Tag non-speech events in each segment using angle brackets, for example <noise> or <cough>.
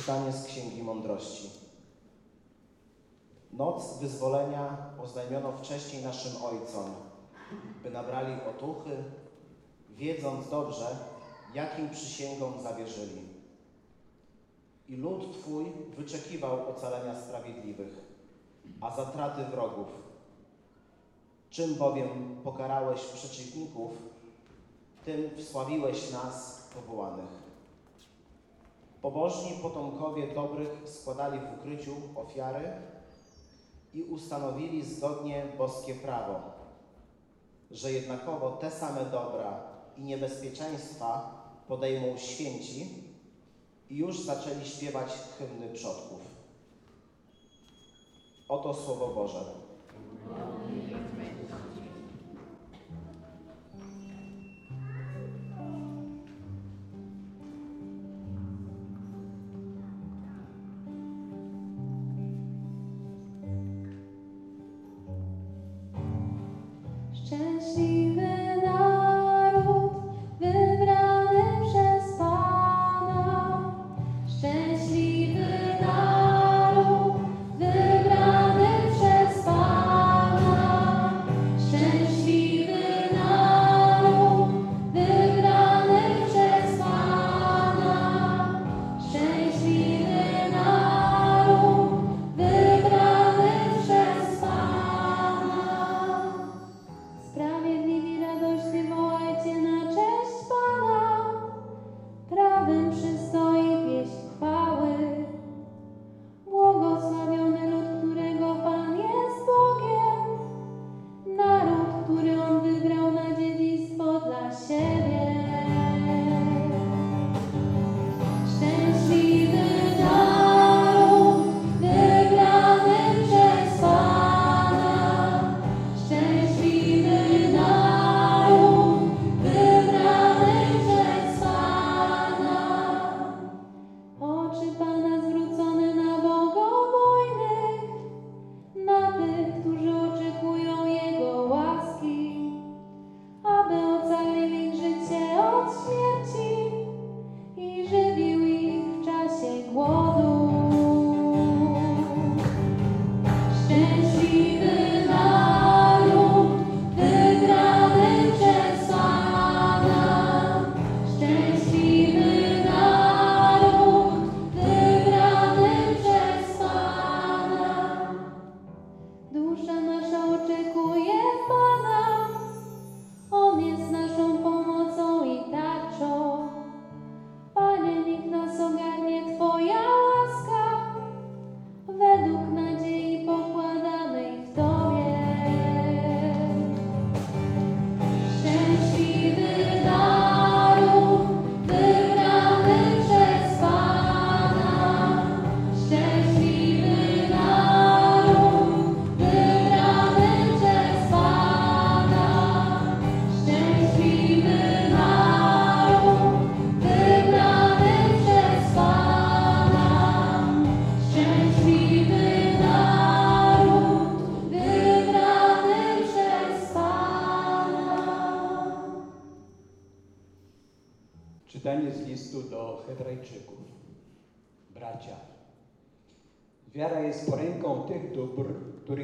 Czytanie z Księgi Mądrości. Noc wyzwolenia oznajmiono wcześniej naszym ojcom, by nabrali otuchy, wiedząc dobrze, jakim przysięgom zawierzyli. I lud Twój wyczekiwał ocalenia sprawiedliwych, a zatraty wrogów. Czym bowiem pokarałeś przeciwników, tym wsławiłeś nas powołanych. Pobożni potomkowie dobrych składali w ukryciu ofiary i ustanowili zgodnie boskie prawo, że jednakowo te same dobra i niebezpieczeństwa podejmą święci i już zaczęli śpiewać hymny przodków. Oto Słowo Boże. Szczęśliwy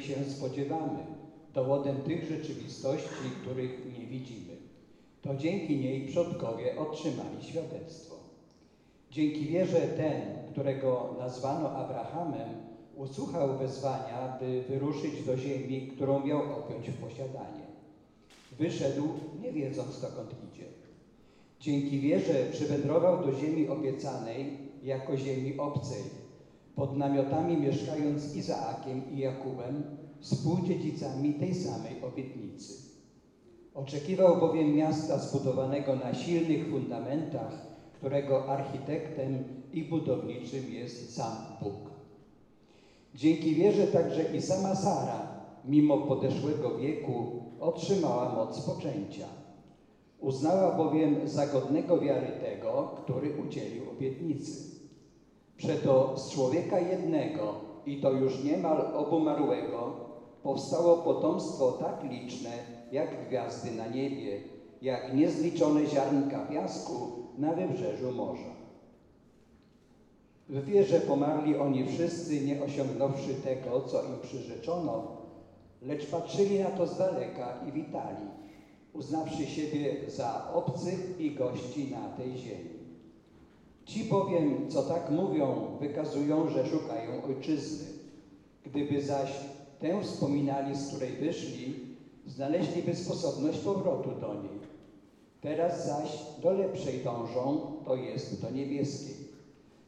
których się spodziewamy, dowodem tych rzeczywistości, których nie widzimy. To dzięki niej przodkowie otrzymali świadectwo. Dzięki wierze ten, którego nazwano Abrahamem, usłuchał wezwania, by wyruszyć do ziemi, którą miał objąć w posiadanie. Wyszedł, nie wiedząc dokąd idzie. Dzięki wierze przywędrował do ziemi obiecanej jako ziemi obcej, pod namiotami mieszkając z Izaakiem i Jakubem, współdziedzicami tej samej obietnicy. Oczekiwał bowiem miasta zbudowanego na silnych fundamentach, którego architektem i budowniczym jest sam Bóg. Dzięki wierze także i sama Sara, mimo podeszłego wieku, otrzymała moc poczęcia. Uznała bowiem za godnego wiary tego, który udzielił obietnicy. Przeto z człowieka jednego, i to już niemal obumarłego, powstało potomstwo tak liczne, jak gwiazdy na niebie, jak niezliczone ziarnka piasku na wybrzeżu morza. W wierze pomarli oni wszyscy, nie osiągnąwszy tego, co im przyrzeczono, lecz patrzyli na to z daleka i witali, uznawszy siebie za obcych i gości na tej ziemi. Ci bowiem, co tak mówią, wykazują, że szukają ojczyzny. Gdyby zaś tę wspominali, z której wyszli, znaleźliby sposobność powrotu do niej. Teraz zaś do lepszej dążą, to jest do niebieskiej.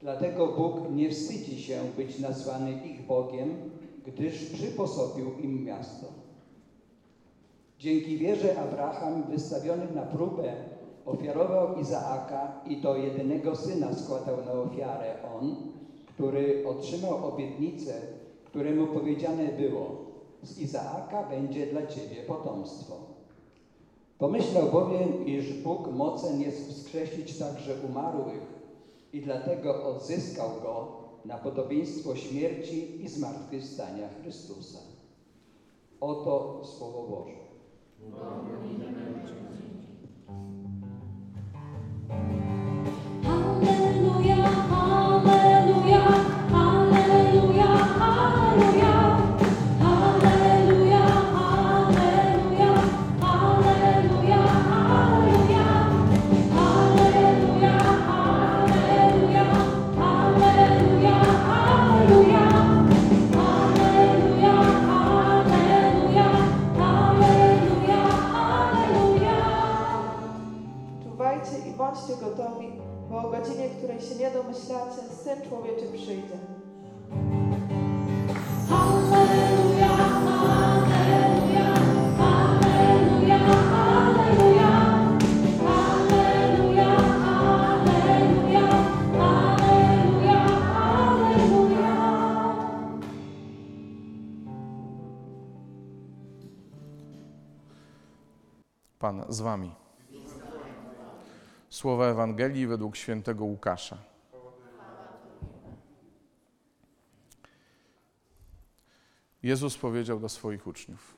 Dlatego Bóg nie wstydzi się być nazwany ich Bogiem, gdyż przyposobił im miasto. Dzięki wierze Abraham, wystawiony na próbę, ofiarował Izaaka i to jedynego syna składał na ofiarę on, który otrzymał obietnicę, któremu powiedziane było: Z Izaaka będzie dla ciebie potomstwo. Pomyślał bowiem, iż Bóg mocen jest wskrzesić także umarłych i dlatego odzyskał go na podobieństwo śmierci i zmartwychwstania Chrystusa. Oto Słowo Boże. Amen. Z wami. Słowa Ewangelii według świętego Łukasza. Jezus powiedział do swoich uczniów: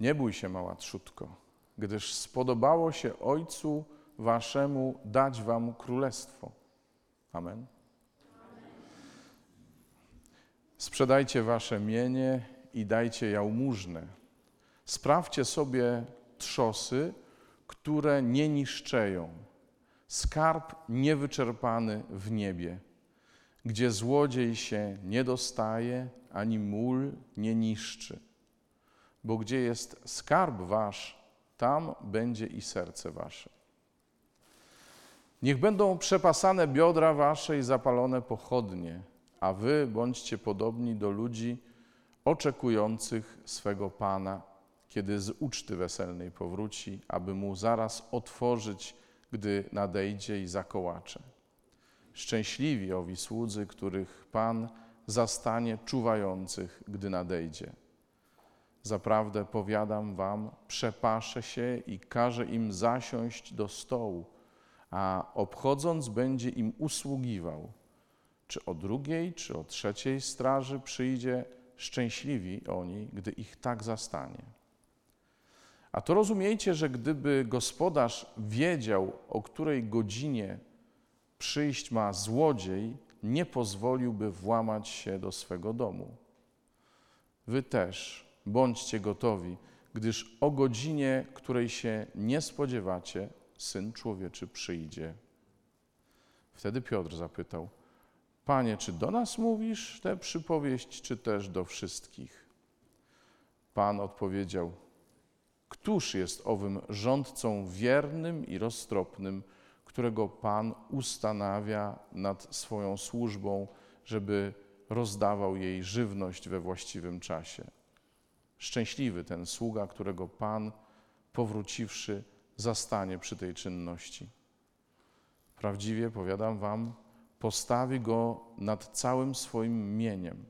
Nie bój się, mała trzutko, gdyż spodobało się Ojcu waszemu dać wam królestwo. Amen. Sprzedajcie wasze mienie i dajcie jałmużnę. Sprawdźcie sobie trzosy, które nie niszczeją, skarb niewyczerpany w niebie, gdzie złodziej się nie dostaje, ani mól nie niszczy. Bo gdzie jest skarb wasz, tam będzie i serce wasze. Niech będą przepasane biodra wasze i zapalone pochodnie, a wy bądźcie podobni do ludzi oczekujących swego Pana, kiedy z uczty weselnej powróci, aby mu zaraz otworzyć, gdy nadejdzie i zakołacze. Szczęśliwi owi słudzy, których Pan zastanie czuwających, gdy nadejdzie. Zaprawdę powiadam wam, przepaszę się i każę im zasiąść do stołu, a obchodząc będzie im usługiwał. Czy o drugiej, czy o trzeciej straży przyjdzie, szczęśliwi oni, gdy ich tak zastanie. A to rozumiejcie, że gdyby gospodarz wiedział, o której godzinie przyjść ma złodziej, nie pozwoliłby włamać się do swego domu. Wy też bądźcie gotowi, gdyż o godzinie, której się nie spodziewacie, syn człowieczy przyjdzie. Wtedy Piotr zapytał: Panie, czy do nas mówisz tę przypowieść, czy też do wszystkich? Pan odpowiedział: Któż jest owym rządcą wiernym i roztropnym, którego Pan ustanawia nad swoją służbą, żeby rozdawał jej żywność we właściwym czasie? Szczęśliwy ten sługa, którego Pan, powróciwszy, zastanie przy tej czynności. Prawdziwie, powiadam Wam, postawi go nad całym swoim mieniem.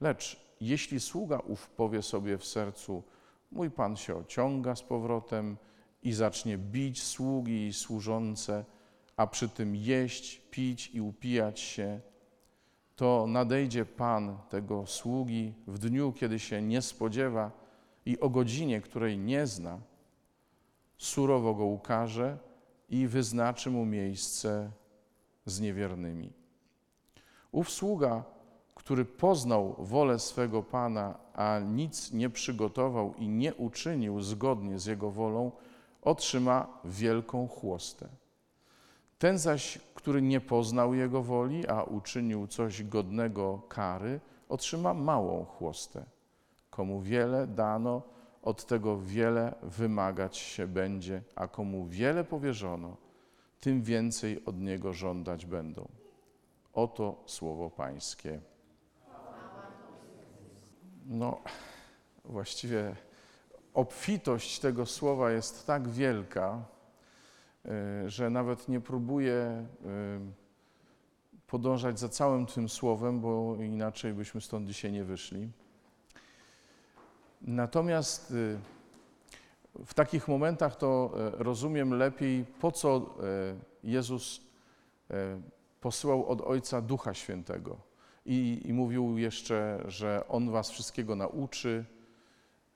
Lecz jeśli sługa ów powie sobie w sercu, mój pan się ociąga z powrotem i zacznie bić sługi i służące, a przy tym jeść, pić i upijać się, to nadejdzie Pan tego sługi w dniu, kiedy się nie spodziewa i o godzinie, której nie zna, surowo go ukaże i wyznaczy mu miejsce z niewiernymi. Ów sługa, który poznał wolę swego Pana, a nic nie przygotował i nie uczynił zgodnie z jego wolą, otrzyma wielką chłostę. Ten zaś, który nie poznał jego woli, a uczynił coś godnego kary, otrzyma małą chłostę. Komu wiele dano, od tego wiele wymagać się będzie, a komu wiele powierzono, tym więcej od niego żądać będą. Oto słowo Pańskie. No, właściwie obfitość tego słowa jest tak wielka, y, że nawet nie próbuję y, podążać za całym tym słowem, bo inaczej byśmy stąd dzisiaj nie wyszli. Natomiast y, w takich momentach to rozumiem lepiej, po co Jezus posyłał od Ojca Ducha Świętego. I, I mówił jeszcze, że On was wszystkiego nauczy,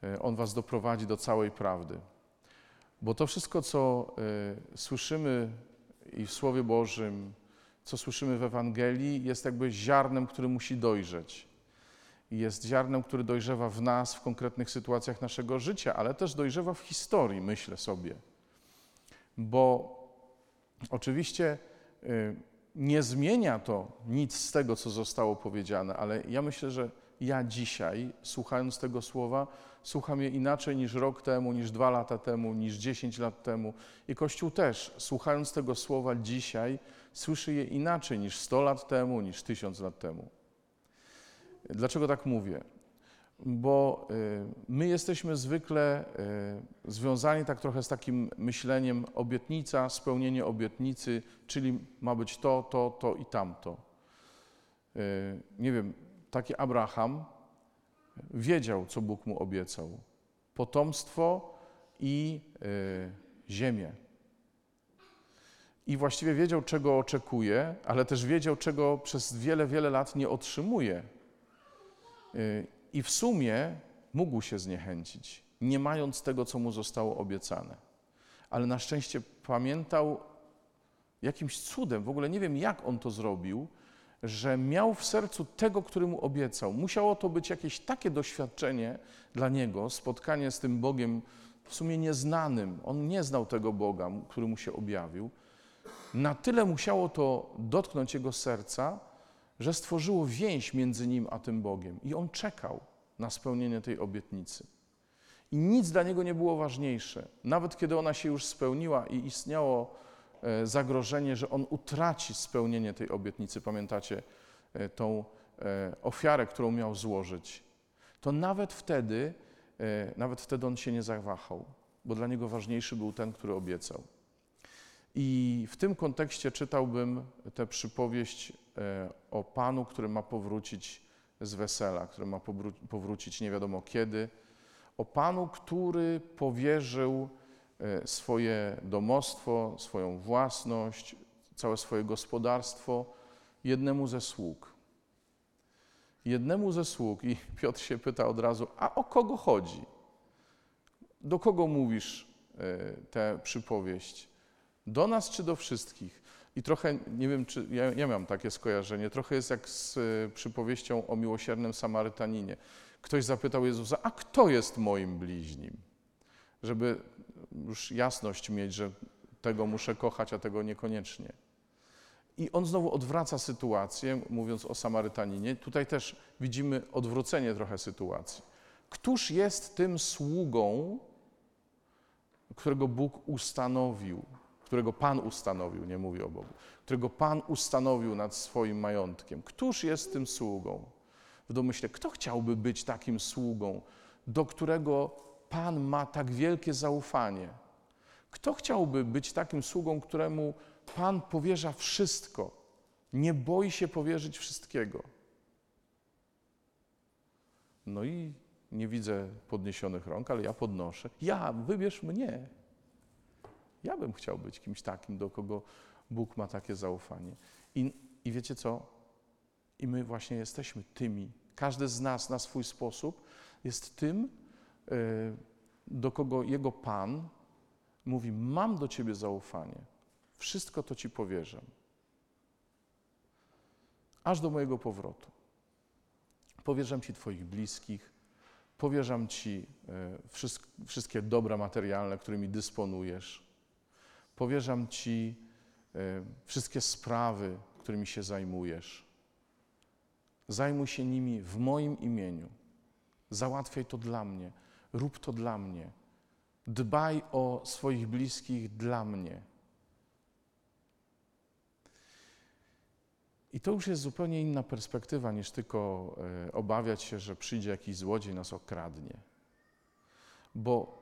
y, On was doprowadzi do całej prawdy. Bo to wszystko, co y, słyszymy i w Słowie Bożym, co słyszymy w Ewangelii, jest jakby ziarnem, który musi dojrzeć. I jest ziarnem, który dojrzewa w nas w konkretnych sytuacjach naszego życia, ale też dojrzewa w historii, myślę sobie. Bo oczywiście y, nie zmienia to nic z tego, co zostało powiedziane, ale ja myślę, że ja dzisiaj, słuchając tego słowa, słucham je inaczej niż rok temu, niż dwa lata temu, niż dziesięć lat temu. I Kościół też, słuchając tego słowa dzisiaj, słyszy je inaczej niż sto lat temu, niż tysiąc lat temu. Dlaczego tak mówię? Bo y, my jesteśmy zwykle y, związani tak trochę z takim myśleniem obietnica, spełnienie obietnicy, czyli ma być to, to, to i tamto. Y, Nie wiem, taki Abraham wiedział, co Bóg mu obiecał. Potomstwo i ziemię. I właściwie wiedział, czego oczekuje, ale też wiedział, czego przez wiele, wiele lat nie otrzymuje. I w sumie mógł się zniechęcić, nie mając tego, co mu zostało obiecane. Ale na szczęście pamiętał jakimś cudem, w ogóle nie wiem, jak on to zrobił, że miał w sercu tego, który mu obiecał. Musiało to być jakieś takie doświadczenie dla niego, spotkanie z tym Bogiem w sumie nieznanym. On nie znał tego Boga, który mu się objawił. Na tyle musiało to dotknąć jego serca, że stworzyło więź między nim a tym Bogiem. I on czekał na spełnienie tej obietnicy. I nic dla niego nie było ważniejsze. Nawet kiedy ona się już spełniła i istniało e, zagrożenie, że on utraci spełnienie tej obietnicy. Pamiętacie e, tą e, ofiarę, którą miał złożyć. To nawet wtedy, nawet wtedy on się nie zawahał, bo dla niego ważniejszy był ten, który obiecał. I w tym kontekście czytałbym tę przypowieść o Panu, który ma powrócić z wesela, który ma powrócić nie wiadomo kiedy, o Panu, który powierzył swoje domostwo, swoją własność, całe swoje gospodarstwo jednemu ze sług. Jednemu ze sług. I <laughs> Piotr się pyta od razu, a o kogo chodzi? Do kogo mówisz tę przypowieść? Do nas czy do wszystkich? I trochę, nie wiem, czy ja, ja mam takie skojarzenie, trochę jest jak z y, przypowieścią o miłosiernym Samarytaninie. Ktoś zapytał Jezusa, a kto jest moim bliźnim? Żeby już jasność mieć, że tego muszę kochać, a tego niekoniecznie. I on znowu odwraca sytuację, mówiąc o Samarytaninie. Tutaj też widzimy odwrócenie trochę sytuacji. Któż jest tym sługą, którego Bóg ustanowił? Którego Pan ustanowił, nie mówię o Bogu, którego Pan ustanowił nad swoim majątkiem. Któż jest tym sługą? W domyśle, kto chciałby być takim sługą, do którego Pan ma tak wielkie zaufanie? Kto chciałby być takim sługą, któremu Pan powierza wszystko, nie boi się powierzyć wszystkiego? No i nie widzę podniesionych rąk, ale ja podnoszę. Ja, wybierz mnie. Ja bym chciał być kimś takim, do kogo Bóg ma takie zaufanie. I, i wiecie co? I my właśnie jesteśmy tymi. Każdy z nas na swój sposób jest tym, e, do kogo Jego Pan mówi: Mam do Ciebie zaufanie, wszystko to Ci powierzam. aż do mojego powrotu. Powierzam Ci Twoich bliskich, powierzam Ci e, wszystk- wszystkie dobra materialne, którymi dysponujesz. Powierzam Ci e, wszystkie sprawy, którymi się zajmujesz. Zajmuj się nimi w moim imieniu. Załatwiaj to dla mnie. Rób to dla mnie. Dbaj o swoich bliskich dla mnie. I to już jest zupełnie inna perspektywa niż tylko e, obawiać się, że przyjdzie jakiś złodziej nas okradnie. Bo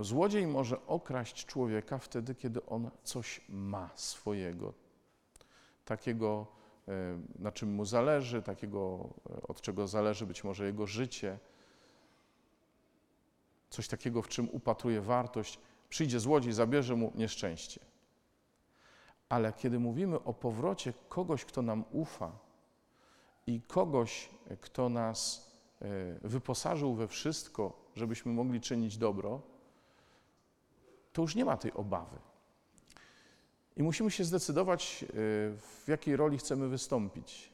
złodziej może okraść człowieka wtedy, kiedy on coś ma swojego, takiego, e, na czym mu zależy, takiego, e, od czego zależy być może jego życie, coś takiego, w czym upatruje wartość. Przyjdzie złodziej, zabierze mu nieszczęście. Ale kiedy mówimy o powrocie kogoś, kto nam ufa i kogoś, kto nas e, wyposażył we wszystko, żebyśmy mogli czynić dobro, to już nie ma tej obawy. I musimy się zdecydować, e, w jakiej roli chcemy wystąpić.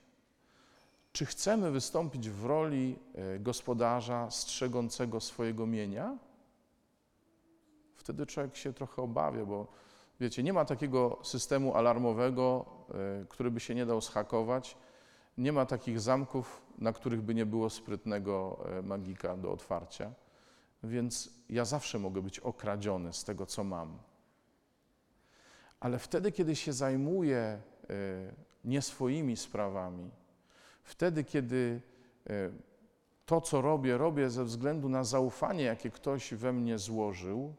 Czy chcemy wystąpić w roli e, gospodarza strzegącego swojego mienia? Wtedy człowiek się trochę obawia, bo wiecie, nie ma takiego systemu alarmowego, e, który by się nie dał schakować. Nie ma takich zamków, na których by nie było sprytnego magika do otwarcia. Więc ja zawsze mogę być okradziony z tego, co mam. Ale wtedy, kiedy się zajmuję e, nie swoimi sprawami, wtedy, kiedy e, to, co robię, robię ze względu na zaufanie, jakie ktoś we mnie złożył,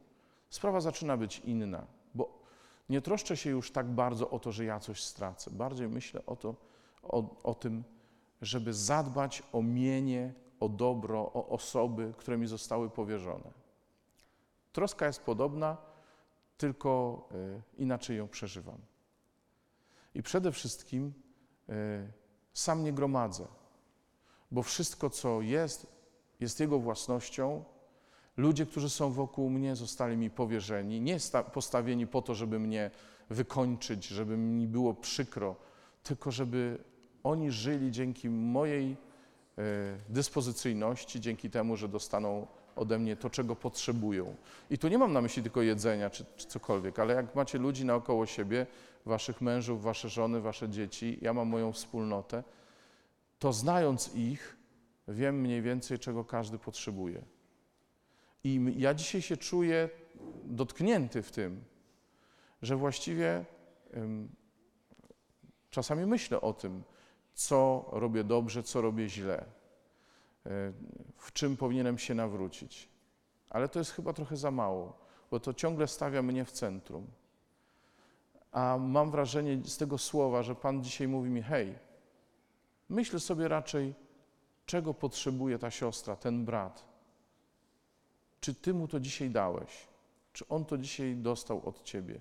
sprawa zaczyna być inna, bo nie troszczę się już tak bardzo o to, że ja coś stracę. Bardziej myślę o, to, o, o tym, żeby zadbać o mienie, o dobro, o osoby, które mi zostały powierzone. Troska jest podobna, tylko e, inaczej ją przeżywam. I przede wszystkim e, sam nie gromadzę, bo wszystko, co jest, jest Jego własnością. Ludzie, którzy są wokół mnie, zostali mi powierzeni, nie sta- postawieni po to, żeby mnie wykończyć, żeby mi było przykro, tylko żeby oni żyli dzięki mojej dyspozycyjności, dzięki temu, że dostaną ode mnie to, czego potrzebują. I tu nie mam na myśli tylko jedzenia czy, czy cokolwiek, ale jak macie ludzi naokoło siebie, waszych mężów, wasze żony, wasze dzieci, ja mam moją wspólnotę, to znając ich, wiem mniej więcej, czego każdy potrzebuje. I ja dzisiaj się czuję dotknięty w tym, że właściwie czasami myślę o tym, co robię dobrze, co robię źle, y, w czym powinienem się nawrócić. Ale to jest chyba trochę za mało, bo to ciągle stawia mnie w centrum. A mam wrażenie z tego słowa, że Pan dzisiaj mówi mi: hej, myśl sobie raczej, czego potrzebuje ta siostra, ten brat. Czy Ty mu to dzisiaj dałeś? Czy on to dzisiaj dostał od Ciebie?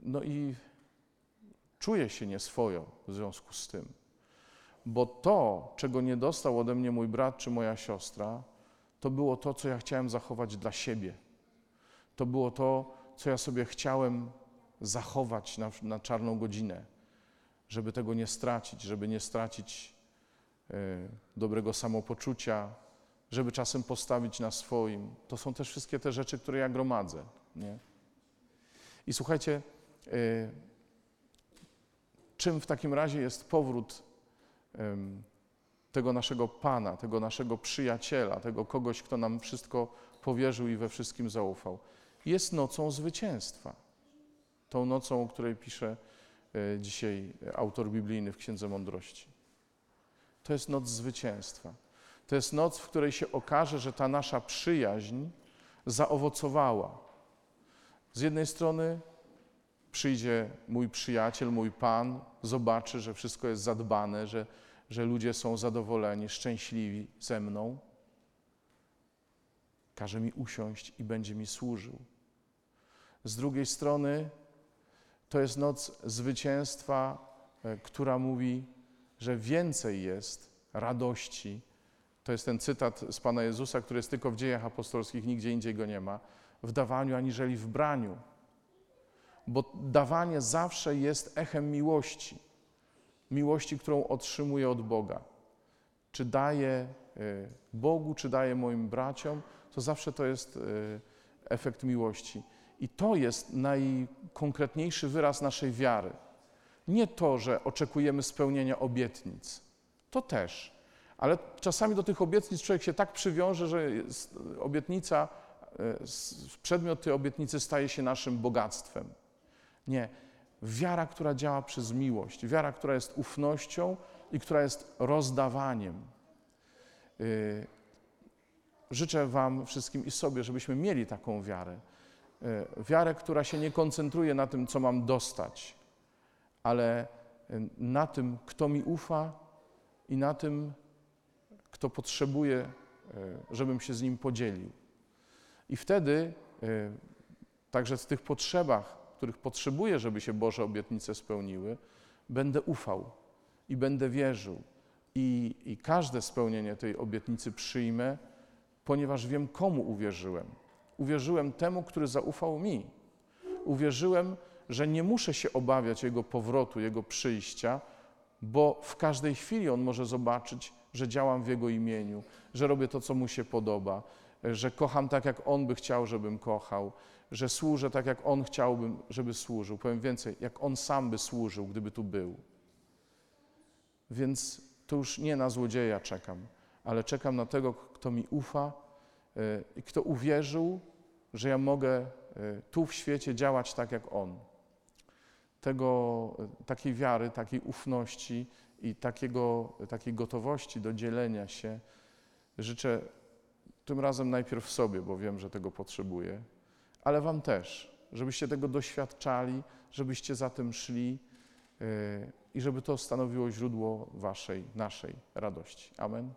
No i czuję się nieswojo w związku z tym, bo to, czego nie dostał ode mnie mój brat czy moja siostra, to było to, co ja chciałem zachować dla siebie. To było to, co ja sobie chciałem zachować na, na czarną godzinę, żeby tego nie stracić, żeby nie stracić e, dobrego samopoczucia, żeby czasem postawić na swoim. To są też wszystkie te rzeczy, które ja gromadzę. Nie? I słuchajcie, e, czym w takim razie jest powrót tego naszego Pana, tego naszego przyjaciela, tego kogoś, kto nam wszystko powierzył i we wszystkim zaufał? Jest nocą zwycięstwa. Tą nocą, o której pisze e, dzisiaj autor biblijny w Księdze Mądrości. To jest noc zwycięstwa. To jest noc, w której się okaże, że ta nasza przyjaźń zaowocowała. Z jednej strony przyjdzie mój przyjaciel, mój Pan, zobaczy, że wszystko jest zadbane, że, że ludzie są zadowoleni, szczęśliwi ze mną. Każe mi usiąść i będzie mi służył. Z drugiej strony to jest noc zwycięstwa, e, która mówi, że więcej jest radości. To jest ten cytat z Pana Jezusa, który jest tylko w dziejach apostolskich, nigdzie indziej go nie ma. W dawaniu aniżeli w braniu. Bo dawanie zawsze jest echem miłości. Miłości, którą otrzymuję od Boga. Czy daję y, Bogu, czy daję moim braciom, to zawsze to jest y, efekt miłości. I to jest najkonkretniejszy wyraz naszej wiary. Nie to, że oczekujemy spełnienia obietnic. To też. Ale czasami do tych obietnic człowiek się tak przywiąże, że obietnica, e, s- przedmiot tej obietnicy staje się naszym bogactwem. Nie. Wiara, która działa przez miłość, wiara, która jest ufnością i która jest rozdawaniem. Y, Życzę Wam wszystkim i sobie, żebyśmy mieli taką wiarę. Y, Wiarę, która się nie koncentruje na tym, co mam dostać, ale y, na tym, kto mi ufa i na tym, kto potrzebuje, żebym się z nim podzielił. I wtedy, także w tych potrzebach, których potrzebuję, żeby się Boże obietnice spełniły, będę ufał i będę wierzył. I, I każde spełnienie tej obietnicy przyjmę, ponieważ wiem, komu uwierzyłem. Uwierzyłem temu, który zaufał mi. Uwierzyłem, że nie muszę się obawiać Jego powrotu, Jego przyjścia, bo w każdej chwili On może zobaczyć, że działam w Jego imieniu, że robię to, co Mu się podoba, że kocham tak, jak On by chciał, żebym kochał, że służę tak, jak On chciałbym, żeby służył. Powiem więcej, jak On sam by służył, gdyby tu był. Więc to już nie na złodzieja czekam, ale czekam na tego, kto mi ufa y, i kto uwierzył, że ja mogę y, tu w świecie działać tak jak On. Tego, y, takiej wiary, takiej ufności i takiego, takiej gotowości do dzielenia się życzę tym razem najpierw sobie, bo wiem, że tego potrzebuję, ale Wam też, żebyście tego doświadczali, żebyście za tym szli y, i żeby to stanowiło źródło Waszej, naszej radości. Amen.